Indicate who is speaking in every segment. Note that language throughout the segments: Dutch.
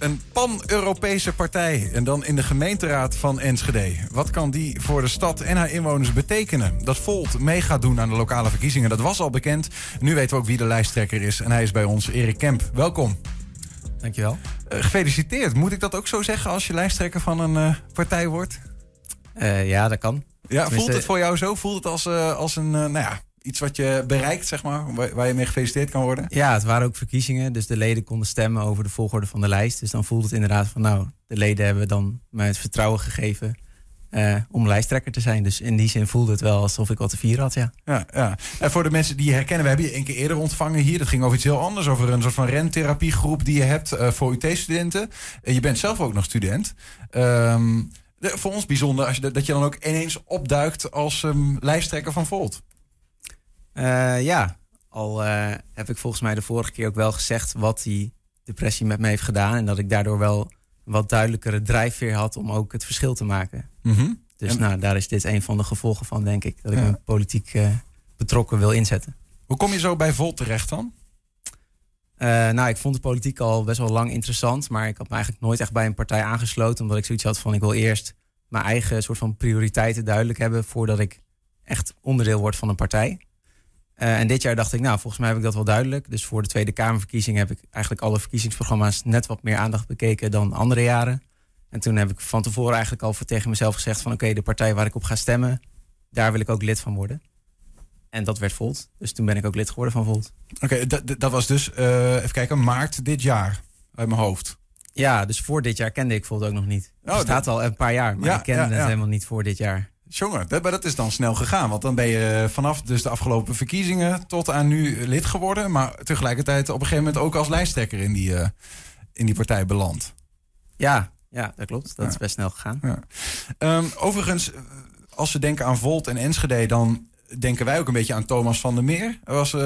Speaker 1: Een pan-Europese partij en dan in de gemeenteraad van Enschede. Wat kan die voor de stad en haar inwoners betekenen? Dat Volt mee gaat doen aan de lokale verkiezingen, dat was al bekend. Nu weten we ook wie de lijsttrekker is en hij is bij ons, Erik Kemp. Welkom.
Speaker 2: Dankjewel.
Speaker 1: Uh, gefeliciteerd. Moet ik dat ook zo zeggen als je lijsttrekker van een uh, partij wordt?
Speaker 2: Uh, ja, dat kan.
Speaker 1: Ja, voelt het voor jou zo? Voelt het als, als een, nou ja, iets wat je bereikt, zeg maar, waar je mee gefeliciteerd kan worden?
Speaker 2: Ja, het waren ook verkiezingen, dus de leden konden stemmen over de volgorde van de lijst. Dus dan voelt het inderdaad van, nou, de leden hebben dan mij het vertrouwen gegeven uh, om lijsttrekker te zijn. Dus in die zin voelde het wel alsof ik wat te vieren had, ja.
Speaker 1: ja. Ja, En voor de mensen die je herkennen, we hebben je een keer eerder ontvangen hier. Dat ging over iets heel anders, over een soort van rentherapiegroep die je hebt uh, voor UT-studenten. En je bent zelf ook nog student. Um, de, voor ons bijzonder als je, dat je dan ook ineens opduikt als um, lijsttrekker van Volt.
Speaker 2: Uh, ja, al uh, heb ik volgens mij de vorige keer ook wel gezegd wat die depressie met me heeft gedaan. En dat ik daardoor wel wat duidelijkere drijfveer had om ook het verschil te maken. Mm -hmm. Dus nou, daar is dit een van de gevolgen van, denk ik. Dat ik ja. me politiek uh, betrokken wil inzetten.
Speaker 1: Hoe kom je zo bij Volt terecht dan?
Speaker 2: nou, ik vond de politiek al best wel lang interessant. Maar ik had me eigenlijk nooit echt bij een partij aangesloten. Omdat ik zoiets had van, ik wil eerst mijn eigen soort van prioriteiten duidelijk hebben... voordat ik echt onderdeel word van een partij. Uh, en dit jaar dacht ik, nou, volgens mij heb ik dat wel duidelijk. Dus voor de Tweede Kamerverkiezing heb ik eigenlijk alle verkiezingsprogramma's net wat meer aandacht bekeken dan andere jaren. En toen heb ik van tevoren eigenlijk al voor tegen mezelf gezegd van oké, de partij waar ik op ga stemmen, daar wil ik ook lid van worden. En dat werd Volt. Dus toen ben ik ook lid geworden van Volt.
Speaker 1: Oké, okay, dat was dus, uh, even kijken, maart dit jaar uit mijn hoofd.
Speaker 2: Ja, dus voor dit jaar kende ik Volt ook nog niet. Het oh, staat al een paar jaar, maar ja, ik kende ja, ja. het helemaal niet voor dit jaar.
Speaker 1: Jongen, dat, maar dat is dan snel gegaan. Want dan ben je vanaf dus de afgelopen verkiezingen tot aan nu lid geworden. Maar tegelijkertijd op een gegeven moment ook als lijsttrekker in die, uh, in die partij beland.
Speaker 2: Ja, ja, dat klopt. Dat ja. is best snel gegaan. Ja.
Speaker 1: Um, overigens, als we denken aan Volt en Enschede, dan denken wij ook een beetje aan Thomas van der Meer. Hij was uh,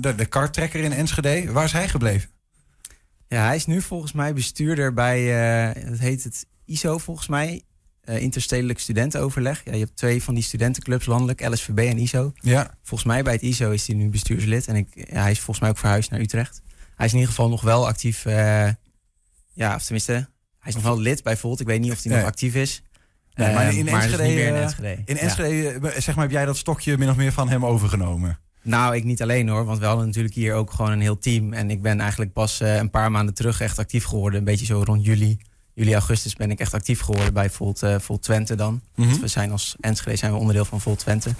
Speaker 1: de, de karttrekker in Enschede. Waar is hij gebleven?
Speaker 2: Ja, hij is nu volgens mij bestuurder bij, uh, dat heet het ISO volgens mij, uh, interstedelijk studentenoverleg. Ja, je hebt twee van die studentenclubs landelijk, LSVB en ISO.
Speaker 1: Ja.
Speaker 2: Volgens mij bij het ISO is hij nu bestuurslid. En ik, ja, hij is volgens mij ook verhuisd naar Utrecht. Hij is in ieder geval nog wel actief. Uh, ja, of tenminste, hij is nog wel lid bij Volt. Ik weet niet of hij nee. nog actief is.
Speaker 1: Nee, maar in Enschede, uh, in Enschede, in Enschede ja. zeg maar, heb jij dat stokje min of meer van hem overgenomen?
Speaker 2: Nou, ik niet alleen hoor, want we hadden natuurlijk hier ook gewoon een heel team. En ik ben eigenlijk pas een paar maanden terug echt actief geworden. Een beetje zo rond juli juli, augustus ben ik echt actief geworden bij Volt, uh, Volt Twente dan. Mm -hmm. We zijn als Enschede zijn we onderdeel van Volt Twente.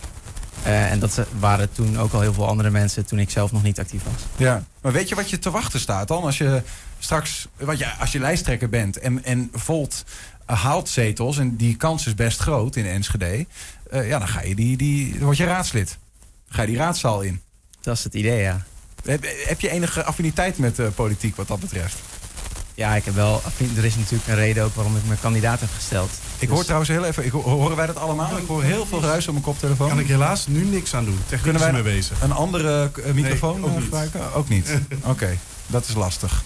Speaker 2: Uh, en dat waren toen ook al heel veel andere mensen toen ik zelf nog niet actief was.
Speaker 1: Ja, maar weet je wat je te wachten staat dan? Als je straks, want ja, als je lijsttrekker bent en, en Volt haalt zetels en die kans is best groot in Enschede. Uh, ja, dan ga je die, die, word je raadslid. Ga je die raadzaal in.
Speaker 2: Dat is het idee, ja.
Speaker 1: Heb, heb je enige affiniteit met uh, politiek wat dat betreft?
Speaker 2: Ja, ik heb wel. Er is natuurlijk een reden ook waarom ik mijn kandidaat heb gesteld.
Speaker 1: Ik hoor dus- trouwens heel even. Ik horen wij dat allemaal? Ik hoor heel veel ruis op mijn koptelefoon.
Speaker 3: Kan ik helaas nu niks aan doen. Technisch
Speaker 1: Kunnen wij
Speaker 3: mee bezig.
Speaker 1: een andere uh, microfoon
Speaker 3: nee, ook
Speaker 1: gebruiken? Niet. Ook niet. Oké, okay. dat is lastig.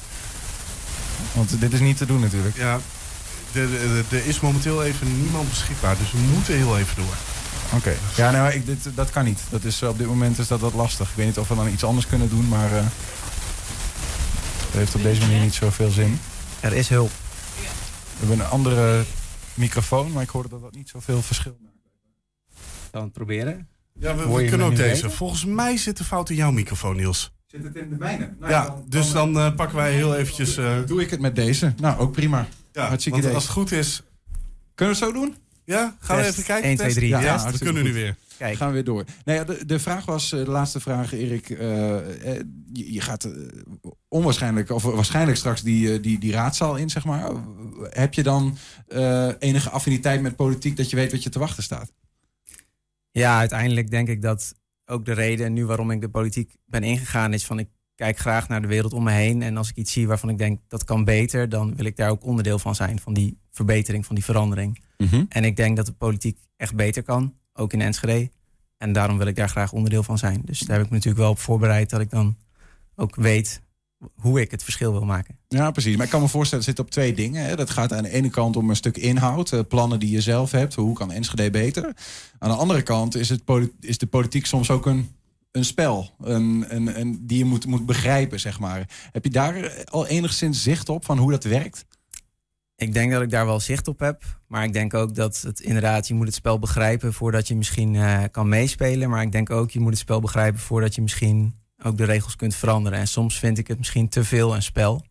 Speaker 1: Want dit is niet te doen natuurlijk.
Speaker 3: Ja, er is momenteel even niemand beschikbaar. Dus we moeten heel even door.
Speaker 1: Oké. Okay. Ja, maar ik, dit, dat kan niet. Dat is, op dit moment is dat wat lastig. Ik weet niet of we dan iets anders kunnen doen, maar... Uh, dat heeft op deze manier niet zoveel zin.
Speaker 2: Er is hulp.
Speaker 1: We hebben een andere microfoon, maar ik hoorde dat dat niet zoveel verschil maakt.
Speaker 2: Gaan we het proberen?
Speaker 3: Ja, we, we kunnen ook deze. Weten? Volgens mij zit de fout in jouw microfoon, Niels.
Speaker 1: Zit het in de mijne?
Speaker 3: Nou, ja, dan, dus dan, dan uh, pakken wij heel eventjes... Uh,
Speaker 1: doe ik het met deze. Nou, ook prima.
Speaker 3: Ja, Hartstikke want idee. als het goed is...
Speaker 1: Kunnen we het zo doen?
Speaker 3: Ja, gaan Test. we even kijken?
Speaker 2: 1, 2, 3.
Speaker 3: Ja, ja we kunnen goed. nu weer.
Speaker 1: Kijk. Gaan we weer door. Nou ja, de, de vraag was, de laatste vraag, Erik. Uh, je, je, gaat uh, onwaarschijnlijk, of waarschijnlijk straks die, die, die raadzaal in, zeg maar. Heb je dan uh, enige affiniteit met politiek dat je weet wat je te wachten staat?
Speaker 2: Ja, uiteindelijk denk ik dat ook de reden nu waarom ik de politiek ben ingegaan is van ik kijk graag naar de wereld om me heen. En als ik iets zie waarvan ik denk dat kan beter, dan wil ik daar ook onderdeel van zijn. Van die verbetering, van die verandering. Mm -hmm. En ik denk dat de politiek echt beter kan ook in Enschede. En daarom wil ik daar graag onderdeel van zijn. Dus daar heb ik me natuurlijk wel op voorbereid dat ik dan ook weet hoe ik het verschil wil maken.
Speaker 1: Ja, precies. Maar ik kan me voorstellen, het zit op twee dingen. Hè. Dat gaat aan de ene kant om een stuk inhoud, eh, plannen die je zelf hebt. Hoe kan Enschede beter? Aan de andere kant is, het is de politiek soms ook een, een spel. Een, een, die je moet, moet begrijpen, zeg maar. Heb je daar al enigszins zicht op van hoe dat werkt?
Speaker 2: Ik denk dat ik daar wel zicht op heb. Maar ik denk ook dat het inderdaad, je moet het spel begrijpen voordat je misschien uh, kan meespelen. Maar ik denk ook, je moet het spel begrijpen voordat je misschien ook de regels kunt veranderen. En soms vind ik het misschien te veel een spel.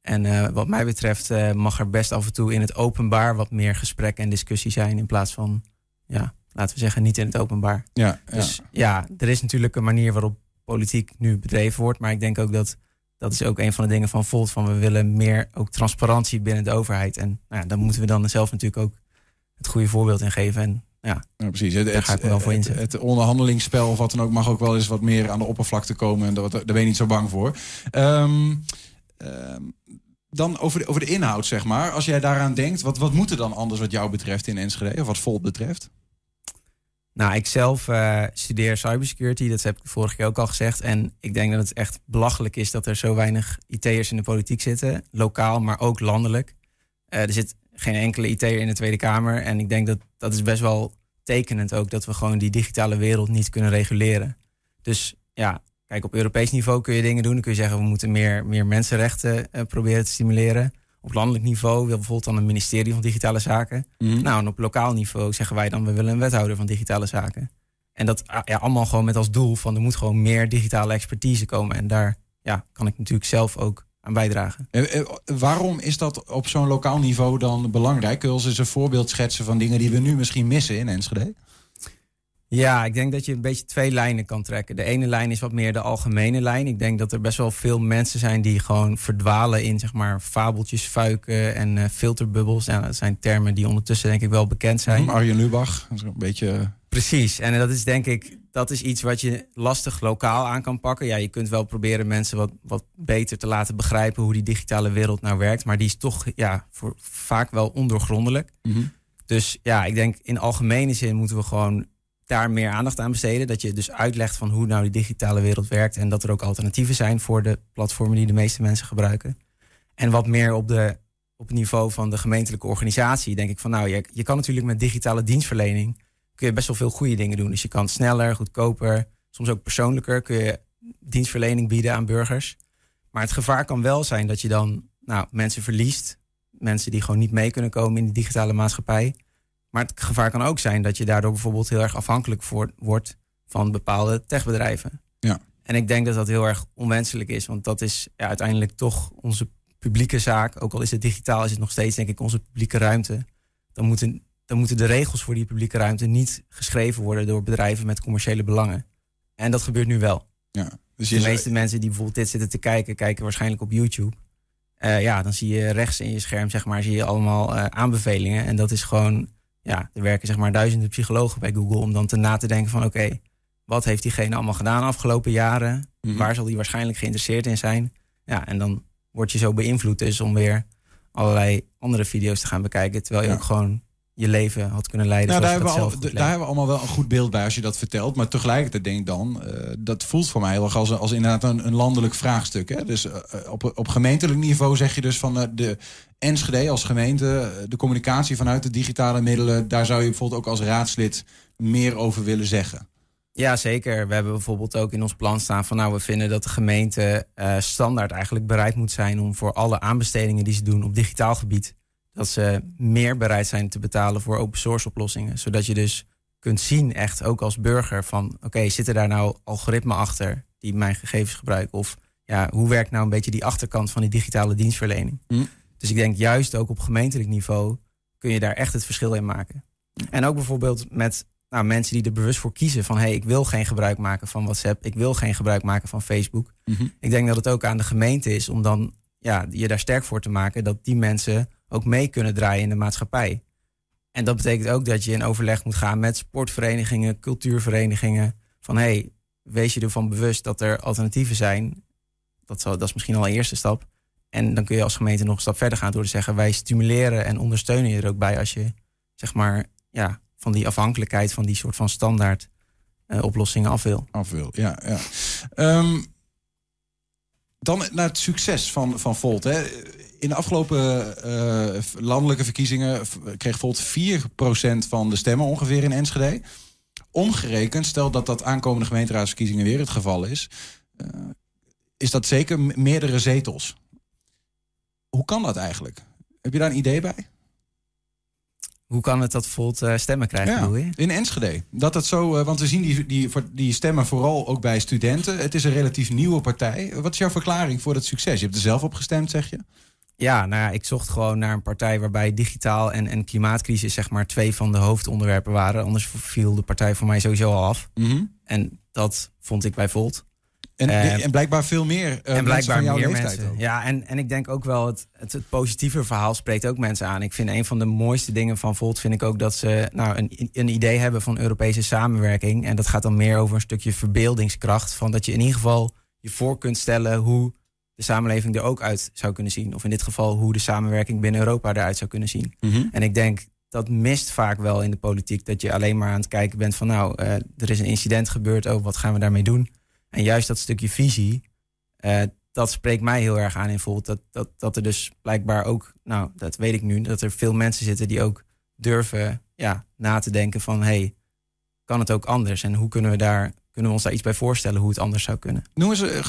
Speaker 2: En uh, wat mij betreft uh, mag er best af en toe in het openbaar wat meer gesprek en discussie zijn. In plaats van, ja, laten we zeggen, niet in het openbaar.
Speaker 1: Ja,
Speaker 2: dus ja, er is natuurlijk een manier waarop politiek nu bedreven wordt. Maar ik denk ook dat dat is ook een van de dingen van Volt. Van we willen meer ook transparantie binnen de overheid. En nou ja, daar moeten we dan zelf natuurlijk ook het goede voorbeeld in geven. En ja,
Speaker 1: ja precies. Het,
Speaker 2: daar ga ik me wel voor inzetten.
Speaker 1: Het, het onderhandelingsspel of wat dan ook mag ook wel eens wat meer aan de oppervlakte komen. En daar, daar ben je niet zo bang voor. Um, um, dan over de, over de inhoud, zeg maar. Als jij daaraan denkt, wat, wat moet er dan anders wat jou betreft in Enschede? Of wat Volt betreft?
Speaker 2: Nou, ik zelf uh, studeer cybersecurity, dat heb ik vorige keer ook al gezegd. En ik denk dat het echt belachelijk is dat er zo weinig IT'ers in de politiek zitten. Lokaal, maar ook landelijk. Uh, er zit geen enkele IT'er in de Tweede Kamer. En ik denk dat dat is best wel tekenend ook dat we gewoon die digitale wereld niet kunnen reguleren. Dus ja, kijk, op Europees niveau kun je dingen doen. Dan kun je zeggen, we moeten meer, meer mensenrechten uh, proberen te stimuleren. Op landelijk niveau wil bijvoorbeeld dan een ministerie van Digitale Zaken. Mm. Nou, en op lokaal niveau zeggen wij dan, we willen een wethouder van Digitale Zaken. En dat ja, allemaal gewoon met als doel van er moet gewoon meer digitale expertise komen. En daar ja, kan ik natuurlijk zelf ook aan bijdragen.
Speaker 1: En, waarom is dat op zo'n lokaal niveau dan belangrijk? Kun je ons eens een voorbeeld schetsen van dingen die we nu misschien missen in Enschede?
Speaker 2: Ja, ik denk dat je een beetje twee lijnen kan trekken. De ene lijn is wat meer de algemene lijn. Ik denk dat er best wel veel mensen zijn die gewoon verdwalen in zeg maar fabeltjes, fuiken en uh, filterbubbels. Ja, dat zijn termen die ondertussen denk ik wel bekend zijn.
Speaker 1: Arjen Lubach, een beetje.
Speaker 2: Precies, en dat is denk ik dat is iets wat je lastig lokaal aan kan pakken. Ja, je kunt wel proberen mensen wat, wat beter te laten begrijpen hoe die digitale wereld nou werkt, maar die is toch ja, voor, vaak wel ondoorgrondelijk. Mm -hmm. Dus ja, ik denk in algemene zin moeten we gewoon daar meer aandacht aan besteden. Dat je dus uitlegt van hoe nou die digitale wereld werkt. En dat er ook alternatieven zijn voor de platformen die de meeste mensen gebruiken. En wat meer op, de, op het niveau van de gemeentelijke organisatie. Denk ik van nou, je, je kan natuurlijk met digitale dienstverlening. kun je best wel veel goede dingen doen. Dus je kan sneller, goedkoper, soms ook persoonlijker. kun je dienstverlening bieden aan burgers. Maar het gevaar kan wel zijn dat je dan nou, mensen verliest. Mensen die gewoon niet mee kunnen komen in de digitale maatschappij. Maar het gevaar kan ook zijn dat je daardoor bijvoorbeeld heel erg afhankelijk voor, wordt van bepaalde techbedrijven.
Speaker 1: Ja.
Speaker 2: En ik denk dat dat heel erg onwenselijk is, want dat is ja, uiteindelijk toch onze publieke zaak. Ook al is het digitaal, is het nog steeds denk ik onze publieke ruimte. Dan moeten, dan moeten de regels voor die publieke ruimte niet geschreven worden door bedrijven met commerciële belangen. En dat gebeurt nu wel.
Speaker 1: Ja.
Speaker 2: Dus de meeste mensen die bijvoorbeeld dit zitten te kijken, kijken waarschijnlijk op YouTube. Uh, ja, dan zie je rechts in je scherm, zeg maar, zie je allemaal uh, aanbevelingen. En dat is gewoon ja, er werken zeg maar duizenden psychologen bij Google om dan te na te denken van oké, wat heeft diegene allemaal gedaan de afgelopen jaren?
Speaker 1: Mhm.
Speaker 2: Waar zal die waarschijnlijk geïnteresseerd in zijn? Ja, en dan word je zo beïnvloed dus om weer allerlei andere video's te gaan bekijken. Terwijl je
Speaker 1: Ja.
Speaker 2: ook gewoon je leven had kunnen leiden.
Speaker 1: Nou, daar hebben, we al, daar hebben we allemaal wel een goed beeld bij als je dat vertelt. Maar tegelijkertijd denk ik dan, eh, dat voelt voor mij heel erg als, als inderdaad een, een landelijk vraagstuk. Hè? Dus eh, op, op gemeentelijk niveau zeg je dus van eh, de Enschede als gemeente, de communicatie vanuit de digitale middelen, daar zou je bijvoorbeeld ook als raadslid meer over willen zeggen.
Speaker 2: Ja, zeker. We hebben bijvoorbeeld ook in ons plan staan van nou, we vinden dat de gemeente standaard eigenlijk bereid moet zijn om voor alle aanbestedingen die ze doen op digitaal gebied, dat ze meer bereid zijn te betalen voor open source oplossingen. Zodat je dus kunt zien, echt ook als burger, van oké, zitten daar nou algoritmen achter die mijn gegevens gebruiken? Of ja, hoe werkt nou een beetje die achterkant van die digitale dienstverlening?
Speaker 1: Hm.
Speaker 2: Dus ik denk juist ook op gemeentelijk niveau kun je daar echt het verschil in maken. En ook bijvoorbeeld met nou, mensen die er bewust voor kiezen van hé, hey, ik wil geen gebruik maken van WhatsApp, ik wil geen gebruik maken van Facebook. Ik denk dat het ook aan de gemeente is om dan ja, je daar sterk voor te maken dat die mensen ook mee kunnen draaien in de maatschappij. En dat betekent ook dat je in overleg moet gaan met sportverenigingen, cultuurverenigingen. Van hey, wees je ervan bewust dat er alternatieven zijn. Dat, zal, dat is misschien al een eerste stap. En dan kun je als gemeente nog een stap verder gaan door te zeggen: wij stimuleren en ondersteunen je er ook bij als je zeg maar ja, van die afhankelijkheid van die soort van standaard eh, oplossingen af wil.
Speaker 1: Af wil, ja. ja. Ehm, dan naar het succes van, van Volt. Hè. In de afgelopen eh, landelijke verkiezingen kreeg Volt 4% van de stemmen ongeveer in Enschede. Omgerekend, stel dat dat aankomende gemeenteraadsverkiezingen weer het geval is, eh, is dat zeker meerdere zetels. Hoe kan dat eigenlijk? Heb je daar een idee bij?
Speaker 2: Hoe kan het dat Volt uh, stemmen krijgt,
Speaker 1: ja,
Speaker 2: bedoel je?
Speaker 1: In Enschede. Dat het zo, uh, want we zien die, die, die stemmen vooral ook bij studenten. Het is een relatief nieuwe partij. Wat is jouw verklaring voor dat succes? Je hebt er zelf op gestemd, zeg je?
Speaker 2: Ja, nou ja, ik zocht gewoon naar een partij waarbij digitaal en, en klimaatcrisis zeg maar twee van de hoofdonderwerpen waren. Anders viel de partij voor mij sowieso al af.
Speaker 1: Mm -hmm.
Speaker 2: En dat vond ik bij Volt.
Speaker 1: En, uh, en blijkbaar veel meer uh,
Speaker 2: en blijkbaar
Speaker 1: van jouw
Speaker 2: meer
Speaker 1: leeftijd
Speaker 2: mensen.
Speaker 1: ook.
Speaker 2: Ja, en, en ik denk ook wel het, het, het, positieve verhaal spreekt ook mensen aan. Ik vind een van de mooiste dingen van Volt vind ik ook dat ze nou, een, een idee hebben van Europese samenwerking. En dat gaat dan meer over een stukje verbeeldingskracht. Van dat je in ieder geval je voor kunt stellen hoe de samenleving er ook uit zou kunnen zien. Of in dit geval hoe de samenwerking binnen Europa eruit zou kunnen zien.
Speaker 1: Mm -hmm.
Speaker 2: En ik denk dat mist vaak wel in de politiek. Dat je alleen maar aan het kijken bent van nou, uh, er is een incident gebeurd. Oh, wat gaan we daarmee doen? En juist dat stukje visie, uh, dat spreekt mij heel erg aan in Volt. Dat, dat, dat er dus blijkbaar ook, nou, dat weet ik nu, dat er veel mensen zitten die ook durven ja, na te denken van hé, hey, kan het ook anders? En hoe kunnen we daar kunnen we ons daar iets bij voorstellen hoe het anders zou kunnen?
Speaker 1: Noem eens, uh,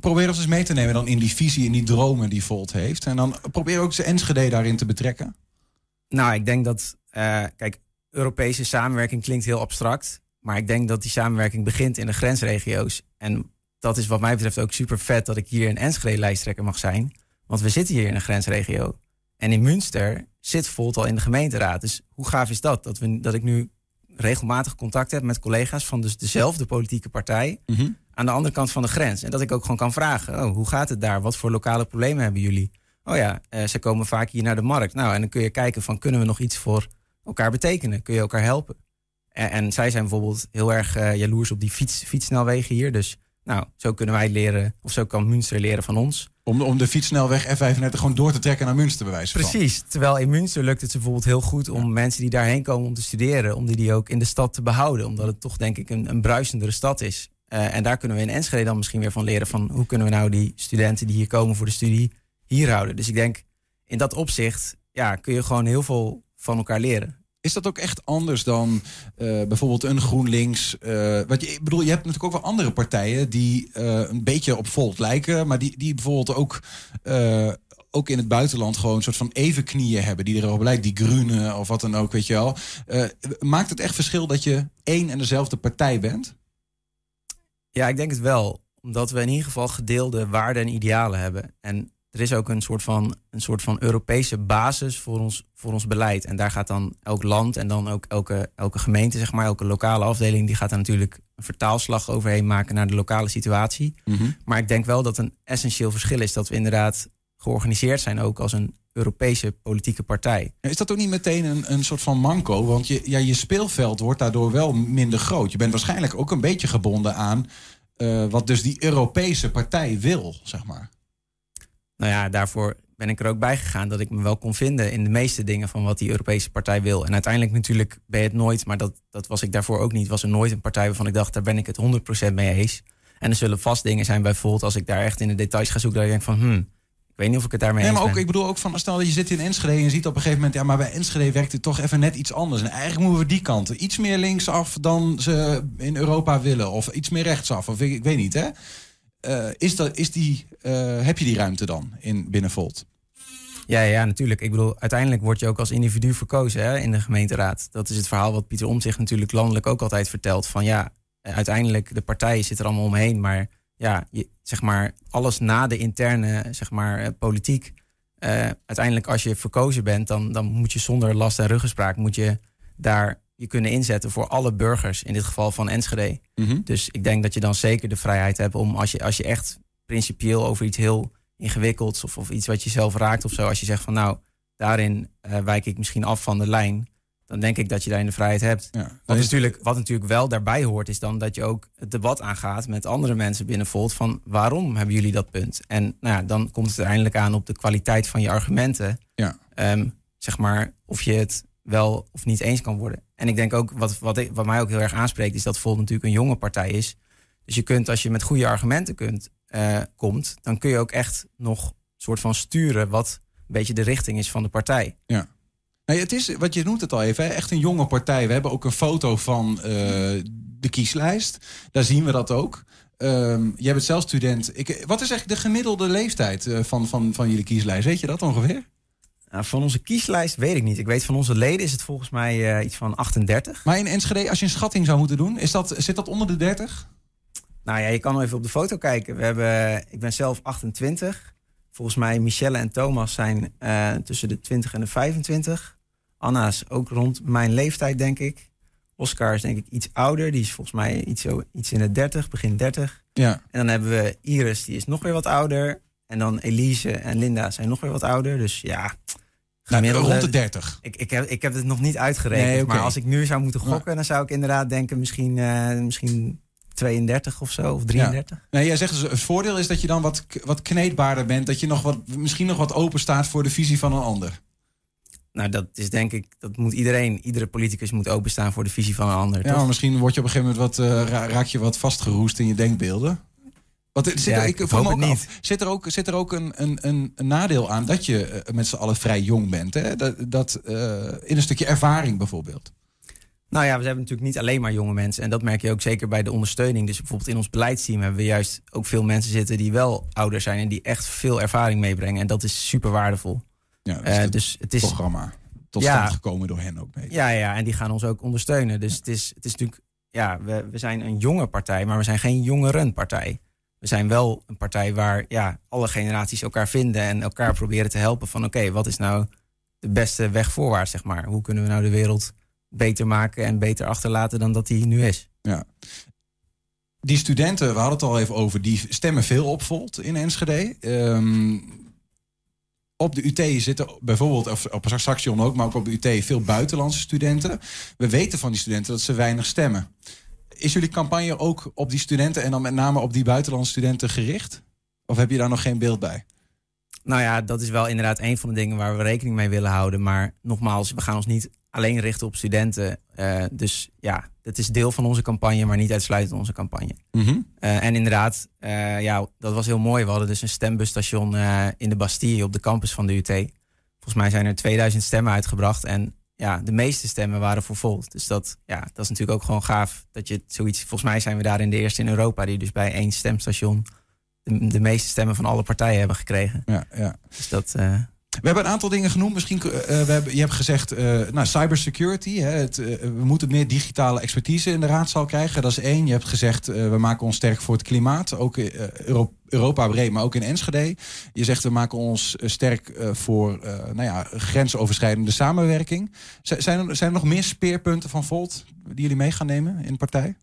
Speaker 1: probeer ons eens mee te nemen dan in die visie, in die dromen die Volt heeft. En dan probeer ook zijn Enschede daarin te betrekken.
Speaker 2: Nou, ik denk dat, uh, kijk, Europese samenwerking klinkt heel abstract. Maar ik denk dat die samenwerking begint in de grensregio's. En dat is wat mij betreft ook super vet dat ik hier in Enschede lijsttrekker mag zijn. Want we zitten hier in een grensregio. En in Münster zit Volt al in de gemeenteraad. Dus hoe gaaf is dat? Dat, we, dat ik nu regelmatig contact heb met collega's van dus dezelfde politieke partij.
Speaker 1: Mm -hmm.
Speaker 2: aan de andere kant van de grens. En dat ik ook gewoon kan vragen: oh, hoe gaat het daar? Wat voor lokale problemen hebben jullie? Oh ja, uh, ze komen vaak hier naar de markt. Nou, en dan kun je kijken van kunnen we nog iets voor elkaar betekenen? Kun je elkaar helpen? En, en zij zijn bijvoorbeeld heel erg uh, jaloers op die fiets, fietssnelwegen hier. Dus nou, zo kunnen wij leren, of zo kan Münster leren van ons.
Speaker 1: Om, om de fietssnelweg F35 gewoon door te trekken naar Münster, bij wijze van.
Speaker 2: Precies. Terwijl in Münster lukt het ze bijvoorbeeld heel goed om ja. mensen die daarheen komen om te studeren, om die, die ook in de stad te behouden. Omdat het toch denk ik een, een bruisendere stad is. Uh, en daar kunnen we in Enschede dan misschien weer van leren van hoe kunnen we nou die studenten die hier komen voor de studie hier houden. Dus ik denk in dat opzicht ja, kun je gewoon heel veel van elkaar leren.
Speaker 1: Is dat ook echt anders dan uh, bijvoorbeeld een GroenLinks? Uh, wat je, ik bedoel, je hebt natuurlijk ook wel andere partijen die uh, een beetje op Volt lijken, maar die, die bijvoorbeeld ook, ook in het buitenland gewoon een soort van evenknieën hebben, die erop lijkt, die Groene of wat dan ook, weet je wel. maakt het echt verschil dat je één en dezelfde partij bent?
Speaker 2: Ja, ik denk het wel. Omdat we in ieder geval gedeelde waarden en idealen hebben. En er is ook een soort van, een soort van Europese basis voor ons, voor ons beleid. En daar gaat dan elk land en dan ook elke, elke gemeente, zeg maar, elke lokale afdeling, die gaat daar natuurlijk een vertaalslag overheen maken naar de lokale situatie.
Speaker 1: Mm -hmm.
Speaker 2: Maar ik denk wel dat een essentieel verschil is dat we inderdaad georganiseerd zijn ook als een Europese politieke partij.
Speaker 1: Is dat ook niet meteen een, een soort van manco? Want je, ja, je speelveld wordt daardoor wel minder groot. Je bent waarschijnlijk ook een beetje gebonden aan uh, wat dus die Europese partij wil, zeg maar.
Speaker 2: Nou ja, daarvoor ben ik er ook bij gegaan dat ik me wel kon vinden in de meeste dingen van wat die Europese partij wil. En uiteindelijk natuurlijk ben je het nooit, maar dat, dat was ik daarvoor ook niet. Was er nooit een partij waarvan ik dacht, daar ben ik het 100% mee eens. En er zullen vast dingen zijn bijvoorbeeld als ik daar echt in de details ga zoeken, dat ik denk van, hmm, ik weet niet of ik het daarmee
Speaker 1: nee, maar ook,
Speaker 2: ben.
Speaker 1: Ik bedoel ook van, stel dat je zit in Enschede en je ziet op een gegeven moment, ja, maar bij Enschede werkt het toch even net iets anders. En eigenlijk moeten we die kanten iets meer linksaf dan ze in Europa willen. Of iets meer rechtsaf, of ik, ik weet niet, hè. Uh, is dat, is die, uh, heb je die ruimte dan in, binnen Volt?
Speaker 2: Ja, ja, natuurlijk. Ik bedoel, uiteindelijk word je ook als individu verkozen hè, in de gemeenteraad. Dat is het verhaal wat Pieter Omtzigt natuurlijk landelijk ook altijd vertelt. Van ja, uiteindelijk de partijen zitten er allemaal omheen. Maar ja, zeg maar, alles na de interne zeg maar, politiek. Uh, uiteindelijk als je verkozen bent, dan, dan moet je zonder last en ruggespraak... moet je daar je kunnen inzetten voor alle burgers. In dit geval van Enschede.
Speaker 1: Mm -hmm.
Speaker 2: Dus ik denk dat je dan zeker de vrijheid hebt om als je, als je echt principieel over iets heel ingewikkelds of, of iets wat je zelf raakt of zo, als je zegt van nou, daarin uh, wijk ik misschien af van de lijn, dan denk ik dat je daarin de vrijheid hebt.
Speaker 1: Ja,
Speaker 2: wat, natuurlijk, wat natuurlijk wel daarbij hoort, is dan dat je ook het debat aangaat met andere mensen binnen Volt van waarom hebben jullie dat punt? En nou ja, dan komt het uiteindelijk aan op de kwaliteit van je argumenten.
Speaker 1: Ja.
Speaker 2: Um, zeg maar, of je het wel of niet eens kan worden. En ik denk ook, wat, wat, wat mij ook heel erg aanspreekt, is dat Volt natuurlijk een jonge partij is. Dus je kunt, als je met goede argumenten kunt, uh, komt, dan kun je ook echt nog soort van sturen wat een beetje de richting is van de partij.
Speaker 1: Ja. Nou, het is, wat je noemt het al even, echt een jonge partij. We hebben ook een foto van uh, de kieslijst. Daar zien we dat ook. Um, jij bent zelf student. Ik, wat is eigenlijk de gemiddelde leeftijd uh, van, van, van jullie kieslijst? Weet je dat ongeveer?
Speaker 2: Nou, van onze kieslijst weet ik niet. Ik weet van onze leden is het volgens mij eh, iets van 38.
Speaker 1: Maar in Enschede, als je een schatting zou moeten doen, is dat, zit dat onder de 30?
Speaker 2: Nou ja, je kan even op de foto kijken. We hebben, ik ben zelf 28. Volgens mij Michelle en Thomas zijn eh, tussen de 20 en de 25. Anna is ook rond mijn leeftijd, denk ik. Oscar is denk ik iets ouder. Die is volgens mij iets, zo, iets in de 30, begin 30.
Speaker 1: Ja.
Speaker 2: En dan hebben we Iris, die is nog weer wat ouder. En dan Elise en Linda zijn nog weer wat ouder. Dus ja,
Speaker 1: Nou,
Speaker 2: gemiddelde-
Speaker 1: rond de 30.
Speaker 2: ik, ik, heb, ik heb het nog niet uitgerekend.
Speaker 1: Nee.
Speaker 2: Maar als ik nu zou moeten gokken, dan zou ik inderdaad denken misschien, eh, misschien 32 of zo, of 33.
Speaker 1: Nee, jij zegt dus, het voordeel is dat je dan wat, wat kneedbaarder bent. Dat je nog wat, misschien nog wat open staat voor de visie van een ander.
Speaker 2: Nou, dat is denk ik, dat moet iedereen, iedere politicus moet openstaan voor de visie van een ander.
Speaker 1: Ja,
Speaker 2: toch?
Speaker 1: misschien word je op een gegeven moment wat, eh, ra- raak je wat vastgeroest in je denkbeelden. Want zit
Speaker 2: Ja,
Speaker 1: er,
Speaker 2: ik
Speaker 1: ik ook
Speaker 2: het
Speaker 1: af, zit er ook, zit er ook een, een, een, nadeel aan dat je eh, met z'n allen vrij jong bent? Hè? Dat, dat, eh, in een stukje ervaring bijvoorbeeld.
Speaker 2: Nou ja, we hebben natuurlijk niet alleen maar jonge mensen. En dat merk je ook zeker bij de ondersteuning. Dus bijvoorbeeld in ons beleidsteam hebben we juist ook veel mensen zitten die wel ouder zijn en die echt veel ervaring meebrengen. En dat is super waardevol.
Speaker 1: Ja,
Speaker 2: Eh,
Speaker 1: het
Speaker 2: dus het is.
Speaker 1: programma tot
Speaker 2: Ja.
Speaker 1: stand gekomen door hen ook mee.
Speaker 2: Ja, ja, en die gaan ons ook ondersteunen. Dus het is, het is natuurlijk, ja, we, we zijn een jonge partij, maar we zijn geen jongerenpartij. We zijn wel een partij waar ja, alle generaties elkaar vinden en elkaar proberen te helpen van oké, wat is nou de beste weg voorwaarts, zeg maar? Hoe kunnen we nou de wereld beter maken en beter achterlaten dan dat die nu is?
Speaker 1: Die studenten, we hadden het al even over, die stemmen veel op Volt in Enschede. Ehm, op de UT zitten bijvoorbeeld, of op Saxion ook, maar ook op de UT veel buitenlandse studenten. We weten van die studenten dat ze weinig stemmen. Is jullie campagne ook op die studenten en dan met name op die buitenlandse studenten gericht? Of heb je daar nog geen beeld bij?
Speaker 2: Nou ja, dat is wel inderdaad een van de dingen waar we rekening mee willen houden. Maar nogmaals, we gaan ons niet alleen richten op studenten. Eh, dus ja, dat is deel van onze campagne, maar niet uitsluitend onze campagne. Eh, en inderdaad, eh, ja, dat was heel mooi. We hadden dus een stembusstation eh, in de Bastille op de campus van de UT. Volgens mij zijn er 2000 stemmen uitgebracht. En ja, de meeste stemmen waren voor Volt. Dus dat, ja, dat is natuurlijk ook gewoon gaaf. Dat je zoiets. Volgens mij zijn we daarin de eerste in Europa die dus bij één stemstation de, de meeste stemmen van alle partijen hebben gekregen.
Speaker 1: Ja, ja.
Speaker 2: Dus dat. eh,
Speaker 1: We hebben een aantal dingen genoemd. Misschien, eh, we hebben, je hebt gezegd, eh nou, cybersecurity. Hè, het, eh, we moeten meer digitale expertise in de raadzaal krijgen. Dat is één. Je hebt gezegd, eh, we maken ons sterk voor het klimaat. Ook eh, Euro- Europa breed, maar ook in Enschede. Je zegt, we maken ons eh, sterk eh, voor eh, nou ja, grensoverschrijdende samenwerking. Zijn, er, zijn er nog meer speerpunten van Volt die jullie mee gaan nemen in de partij?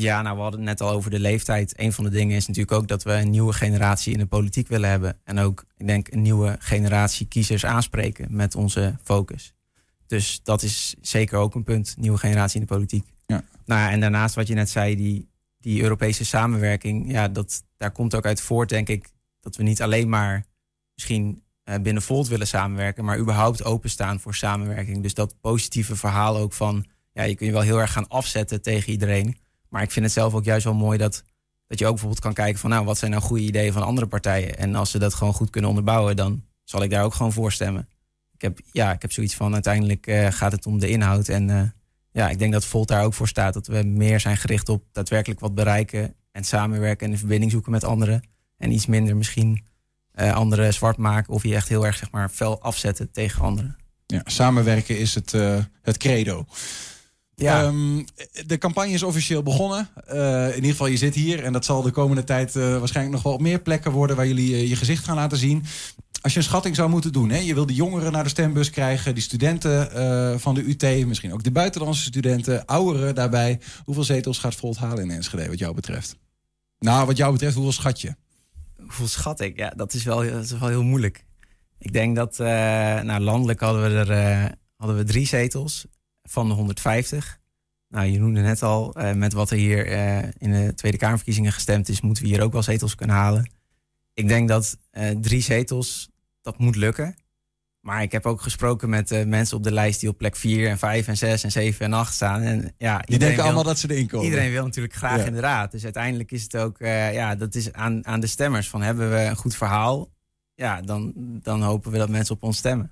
Speaker 2: Ja, nou, we hadden het net al over de leeftijd. Een van de dingen is natuurlijk ook dat we een nieuwe generatie in de politiek willen hebben. En ook, ik denk, een nieuwe generatie kiezers aanspreken met onze focus. Dus dat is zeker ook een punt, nieuwe generatie in de politiek.
Speaker 1: Ja.
Speaker 2: Nou ja, en daarnaast wat je net zei, die, die Europese samenwerking, ja, dat, daar komt ook uit voort, denk ik, dat we niet alleen maar misschien eh, binnen Volt willen samenwerken, maar überhaupt openstaan voor samenwerking. Dus dat positieve verhaal ook van, ja, je kun je wel heel erg gaan afzetten tegen iedereen. Maar ik vind het zelf ook juist wel mooi dat, dat je ook bijvoorbeeld kan kijken van, nou, wat zijn nou goede ideeën van andere partijen? En als ze dat gewoon goed kunnen onderbouwen, dan zal ik daar ook gewoon voor stemmen. Ik heb, ja, ik heb zoiets van, uiteindelijk eh, gaat het om de inhoud. En eh, ja, ik denk dat Volt daar ook voor staat. Dat we meer zijn gericht op daadwerkelijk wat bereiken en samenwerken en een verbinding zoeken met anderen. En iets minder misschien eh, anderen zwart maken of je echt heel erg zeg maar fel afzetten tegen anderen.
Speaker 1: Ja, samenwerken is het, het credo.
Speaker 2: Ja,
Speaker 1: Ehm, de campagne is officieel begonnen. Eh, in ieder geval, je zit hier. En dat zal de komende tijd eh, waarschijnlijk nog wel op meer plekken worden waar jullie eh, je gezicht gaan laten zien. Als je een schatting zou moeten doen, hè, je wil de jongeren naar de stembus krijgen, die studenten eh, van de UT, misschien ook de buitenlandse studenten, ouderen daarbij. Hoeveel zetels gaat Volt halen in Enschede, wat jou betreft? Nou, wat jou betreft, hoeveel schat je?
Speaker 2: hoeveel schat ik? Ja, dat is wel, dat is wel heel moeilijk. Ik denk dat, eh, nou, landelijk hadden we er eh, hadden we drie zetels van de 150. Nou, je noemde net al, eh, met wat er hier eh, in de Tweede Kamerverkiezingen gestemd is, moeten we hier ook wel zetels kunnen halen. Ik denk dat eh, drie zetels, dat moet lukken. Maar ik heb ook gesproken met mensen op de lijst die op plek 4 en 5 en 6 en 7 en 8 staan. En, ja,
Speaker 1: Die denken
Speaker 2: wil-
Speaker 1: allemaal dat ze erin komen.
Speaker 2: Iedereen wil natuurlijk graag
Speaker 1: Ja.
Speaker 2: in de raad. Dus uiteindelijk is het ook, ja, dat is aan, aan de stemmers. Van hebben we een goed verhaal? Ja, dan, dan hopen we dat mensen op ons stemmen.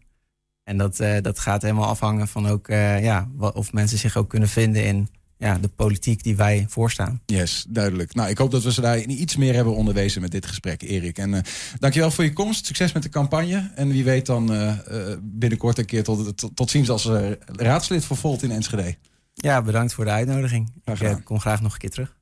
Speaker 2: En dat, eh, dat gaat helemaal afhangen van ook, eh, ja, of mensen zich ook kunnen vinden in ja, de politiek die wij voorstaan.
Speaker 1: Yes, duidelijk. Nou, ik hoop dat we ze daar iets meer hebben onderwezen met dit gesprek, Erik. En uh, dankjewel voor je komst. Succes met de campagne. En wie weet dan binnenkort een keer tot, tot, tot ziens als raadslid voor Volt in Enschede.
Speaker 2: Ja, bedankt voor de uitnodiging. Ik kom graag nog een keer terug.